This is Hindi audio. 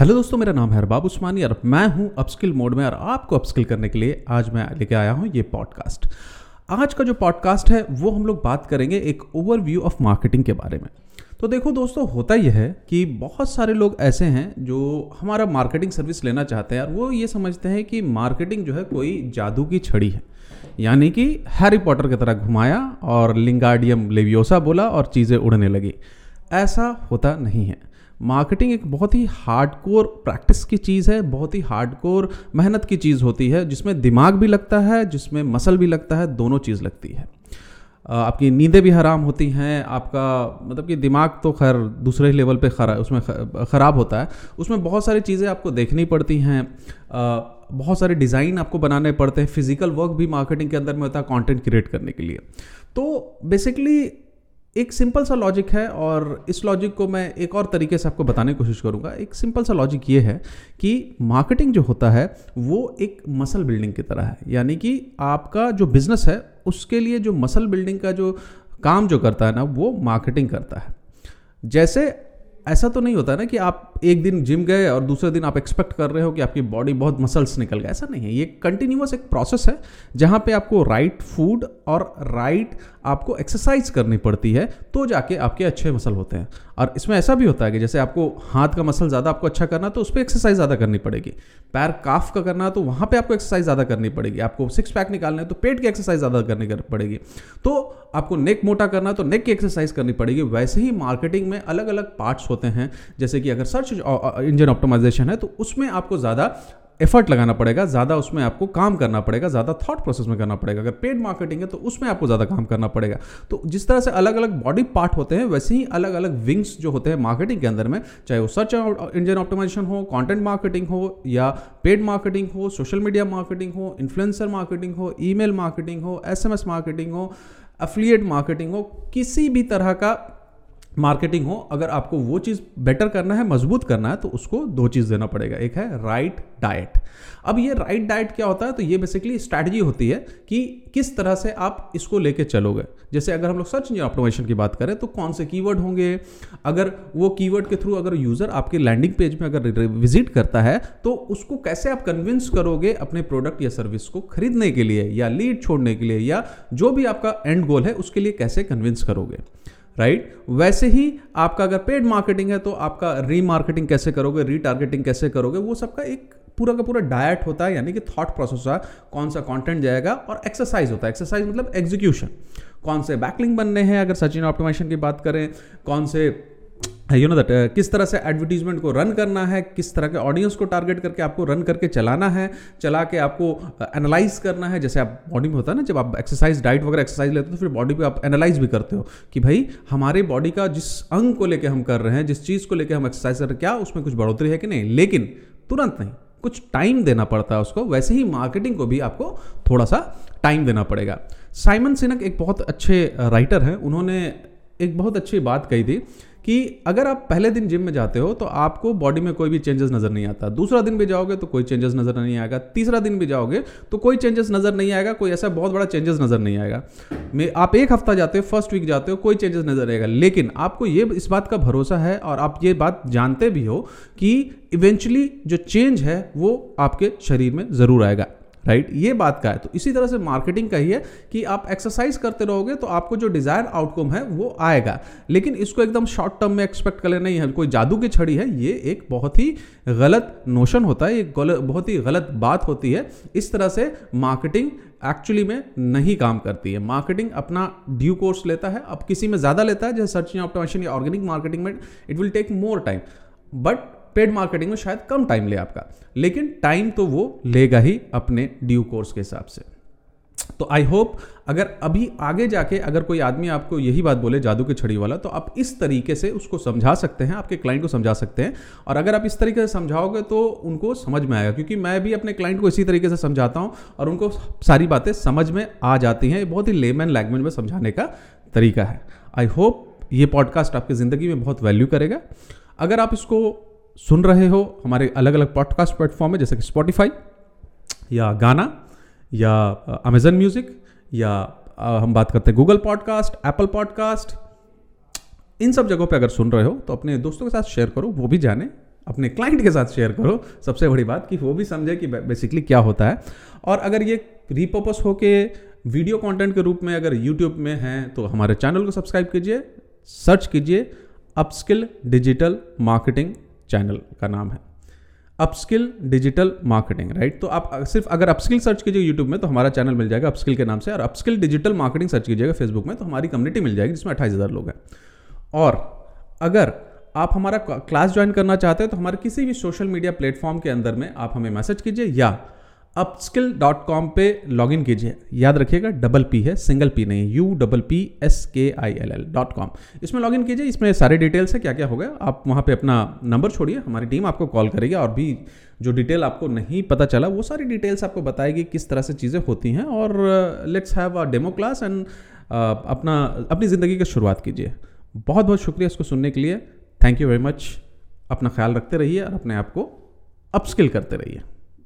हेलो दोस्तों, मेरा नाम है अरबाब उस्मानी और मैं हूँ अपस्किल मोड में और आपको अपस्किल करने के लिए आज मैं लेके आया हूँ ये पॉडकास्ट आज का जो पॉडकास्ट है, वो हम लोग बात करेंगे एक ओवरव्यू ऑफ़ मार्केटिंग के बारे में। तो देखो दोस्तों, होता यह है कि बहुत सारे लोग ऐसे हैं जो हमारा मार्केटिंग सर्विस लेना चाहते हैं और वो ये समझते हैं कि मार्केटिंग जो है कोई जादू की छड़ी है। यानी कि हैरी पॉटर की तरह घुमाया और लिंगार्डियम लेवियोसा बोला और चीज़ें उड़ने लगी। ऐसा होता नहीं है। मार्केटिंग एक बहुत ही हार्डकोर प्रैक्टिस की चीज़ है, बहुत ही हार्डकोर मेहनत की चीज़ होती है, जिसमें दिमाग भी लगता है, जिसमें मसल भी लगता है, दोनों चीज़ लगती है। आपकी नींदें भी हराम होती हैं, आपका मतलब कि दिमाग तो खैर दूसरे ही लेवल पे खरा, उसमें ख़राब होता है, उसमें बहुत सारी चीज़ें आपको देखनी पड़ती हैं बहुत सारे डिज़ाइन आपको बनाने पड़ते हैं, फ़िज़िकल वर्क भी मार्केटिंग के अंदर में होता है, कंटेंट क्रिएट करने के लिए। तो बेसिकली एक सिंपल सा लॉजिक है और इस लॉजिक को मैं एक और तरीके से आपको बताने की कोशिश करूँगा। एक सिंपल सा लॉजिक ये है कि मार्केटिंग जो होता है, वो एक मसल बिल्डिंग की तरह है। यानी कि आपका जो बिज़नेस है, उसके लिए जो मसल बिल्डिंग का जो काम जो करता है ना, वो मार्केटिंग करता है। जैसे ऐसा तो नहीं होता ना कि आप एक दिन जिम गए और दूसरे दिन आप एक्सपेक्ट कर रहे हो कि आपकी बॉडी बहुत मसल्स निकल गए। ऐसा नहीं है। ये कंटिन्यूस एक प्रोसेस है जहाँ पे आपको राइट फ़ूड और राइट आपको एक्सरसाइज करनी पड़ती है तो जाके आपके अच्छे मसल होते हैं। और इसमें ऐसा भी होता है कि जैसे आपको हाथ का मसल ज़्यादा आपको अच्छा करना तो उस पर एक्सरसाइज ज़्यादा करनी पड़ेगी। पैर काफ का करना तो वहाँ पर आपको एक्सरसाइज ज़्यादा करनी पड़ेगी। आपको सिक्स पैक निकालना है तो पेट की एक्सरसाइज ज़्यादा करनी पड़ेगी। तो आपको नेक मोटा करना तो नेक की एक्सरसाइज करनी पड़ेगी। वैसे ही मार्केटिंग में अलग अलग पार्ट्स होते हैं। जैसे कि अगर सर्च इंजन ऑप्टोमाइजेशन है तो उसमें आपको ज़्यादा एफर्ट लगाना पड़ेगा, ज़्यादा उसमें आपको काम करना पड़ेगा, ज़्यादा थॉट प्रोसेस में करना पड़ेगा। अगर पेड मार्केटिंग है तो उसमें आपको ज़्यादा काम करना पड़ेगा। तो जिस तरह से अलग अलग बॉडी पार्ट होते हैं, वैसे ही अलग अलग विंग्स जो होते हैं मार्केटिंग के अंदर में, चाहे वो सर्च इंजन ऑप्टिमाइजेशन हो कॉन्टेंट मार्केटिंग हो, या पेड मार्केटिंग हो सोशल मीडिया मार्केटिंग हो इन्फ्लुएंसर मार्केटिंग हो ईमेल मार्केटिंग हो एसएमएस मार्केटिंग हो अफिलिएट मार्केटिंग हो, किसी भी तरह का मार्केटिंग हो, अगर आपको वो चीज़ बेटर करना है, मज़बूत करना है तो उसको दो चीज़ देना पड़ेगा। एक है राइट डाइट अब ये राइट डाइट क्या होता है? तो ये बेसिकली स्ट्रैटेजी होती है कि किस तरह से आप इसको लेके चलोगे। जैसे अगर हम लोग सर्च इंजन ऑप्टिमाइजेशन की बात करें तो कौन से कीवर्ड होंगे? अगर वो कीवर्ड के थ्रू अगर यूज़र आपके लैंडिंग पेज में अगर विज़िट करता है तो उसको कैसे आप कन्विंस करोगे अपने प्रोडक्ट या सर्विस को खरीदने के लिए या लीड छोड़ने के लिए या जो भी आपका एंड गोल है, उसके लिए कैसे कन्विंस करोगे? Right right? वैसे ही आपका अगर पेड मार्केटिंग है तो आपका रीमार्केटिंग कैसे करोगे रीटारगेटिंग कैसे करोगे, वो सबका एक पूरा का पूरा डायट होता है, यानी कि थॉट प्रोसेस है, कौन सा कंटेंट जाएगा और एक्सरसाइज होता है एक्सरसाइज मतलब एग्जीक्यूशन कौन से बैकलिंग बनने हैं, अगर सचिन ऑप्टोमेशन की बात करें, कौन से यू नो दैट किस तरह से एडवर्टीजमेंट को रन करना है किस तरह के ऑडियंस को टारगेट करके आपको रन करके चलाना है चला के आपको एनालाइज uh, करना है जैसे आप बॉडी में होता है ना जब आप एक्सरसाइज डाइट वगैरह एक्सरसाइज लेते हो तो फिर बॉडी पे आप एनालाइज भी करते हो कि भाई हमारे बॉडी का जिस अंग को लेकर हम कर रहे हैं जिस चीज़ को लेकर हम एक्सरसाइज कर रहे हैं क्या उसमें कुछ बढ़ोतरी है कि नहीं? लेकिन तुरंत नहीं कुछ टाइम देना पड़ता है उसको वैसे ही मार्केटिंग को भी आपको थोड़ा सा टाइम देना पड़ेगा। साइमन सिनक एक बहुत अच्छे राइटर uh, हैं उन्होंने एक बहुत अच्छी बात कही थी कि अगर आप पहले दिन जिम में जाते हो तो आपको बॉडी में कोई भी चेंजेस नज़र नहीं आता। दूसरा दिन भी जाओगे तो कोई चेंजेस नज़र नहीं आएगा। तीसरा दिन भी जाओगे तो कोई चेंजेस नज़र नहीं आएगा, कोई ऐसा बहुत बड़ा चेंजेस नज़र नहीं आएगा। आप एक हफ़्ता जाते हो, फ़र्स्ट वीक जाते हो, कोई चेंजेस नज़र आएगा। लेकिन आपको ये, इस बात का भरोसा है, और आप ये बात जानते भी हो कि इवेंचुअली जो चेंज है, वो आपके शरीर में ज़रूर आएगा। राइट? right? ये बात का है। तो इसी तरह से मार्केटिंग का ही है कि आप एक्सरसाइज करते रहोगे तो आपको जो डिज़ायर आउटकम है वो आएगा। लेकिन इसको एकदम शॉर्ट टर्म में एक्सपेक्ट कर नहीं है कोई जादू की छड़ी है, ये एक बहुत ही गलत नोशन होता है एक बहुत ही गलत बात होती है। इस तरह से मार्केटिंग एक्चुअली में नहीं काम करती है। मार्केटिंग अपना ड्यू कोर्स लेता है, अब किसी में ज़्यादा लेता है, जैसे सर्चिंग ऑप्टोमेशन या ऑर्गेनिक मार्केटिंग में it will take more time but paid marketing में शायद कम टाइम ले आपका। लेकिन टाइम तो वो लेगा ही अपने ड्यू कोर्स के हिसाब से। तो आई होप अगर अभी आगे जाके अगर कोई आदमी आपको यही बात बोले, जादू की छड़ी वाला तो आप इस तरीके से उसको समझा सकते हैं, आपके क्लाइंट को समझा सकते हैं। और अगर आप इस तरीके से समझाओगे तो उनको समझ में आएगा, क्योंकि मैं भी अपने क्लाइंट को इसी तरीके से समझाता हूँ और उनको सारी बातें समझ में आ जाती हैं। बहुत ही लेमैन लैंग्वेज में समझाने का तरीका है। आई होप ये पॉडकास्ट आपकी ज़िंदगी में बहुत वैल्यू करेगा। अगर आप इसको सुन रहे हो हमारे अलग अलग पॉडकास्ट प्लेटफॉर्म में जैसे कि स्पॉटिफाई या गाना या अमेजन म्यूज़िक या हम बात करते हैं गूगल पॉडकास्ट एप्पल पॉडकास्ट इन सब जगहों पे अगर सुन रहे हो तो अपने दोस्तों के साथ शेयर करो, वो भी जाने, अपने क्लाइंट के साथ शेयर करो। सबसे बड़ी बात कि वो भी समझे कि बेसिकली क्या होता है। और अगर ये रिपर्पस होके वीडियो कंटेंट के रूप में अगर यूट्यूब में हैं तो हमारे चैनल को सब्सक्राइब कीजिए सर्च कीजिए अपस्किल डिजिटल मार्केटिंग चैनल का नाम है। अपस्किल डिजिटल मार्केटिंग राइट तो आप सिर्फ़ अगर अपस्किल सर्च कीजिए यूट्यूब में तो हमारा चैनल मिल जाएगा अपस्किल के नाम से, और अपस्किल डिजिटल मार्केटिंग सर्च कीजिएगा फेसबुक में तो हमारी कम्युनिटी मिल जाएगी, जिसमें अट्ठाईस हज़ार लोग हैं। और अगर आप हमारा क्लास ज्वाइन करना चाहते हैं तो हमारे किसी भी सोशल मीडिया प्लेटफॉर्म के अंदर में आप हमें मैसेज कीजिए, या अपस्किल डॉट कॉम पर लॉग इन कीजिए। याद रखिएगा डबल पी है सिंगल पी नहीं U double P S K I L L dot com इसमें लॉग इन कीजिए, इसमें सारे डिटेल्स है क्या क्या होगा आप वहाँ पे अपना नंबर छोड़िए, हमारी टीम आपको कॉल करेगी और भी जो डिटेल आपको नहीं पता चला, वो सारी डिटेल्स आपको बताएगी किस तरह से चीज़ें होती हैं और let's have a demo class and अपना, अपनी ज़िंदगी की शुरुआत कीजिए। बहुत बहुत शुक्रिया इसको सुनने के लिए। थैंक यू वेरी मच अपना ख्याल रखते रहिए और अपने आप को अपस्किल करते रहिए।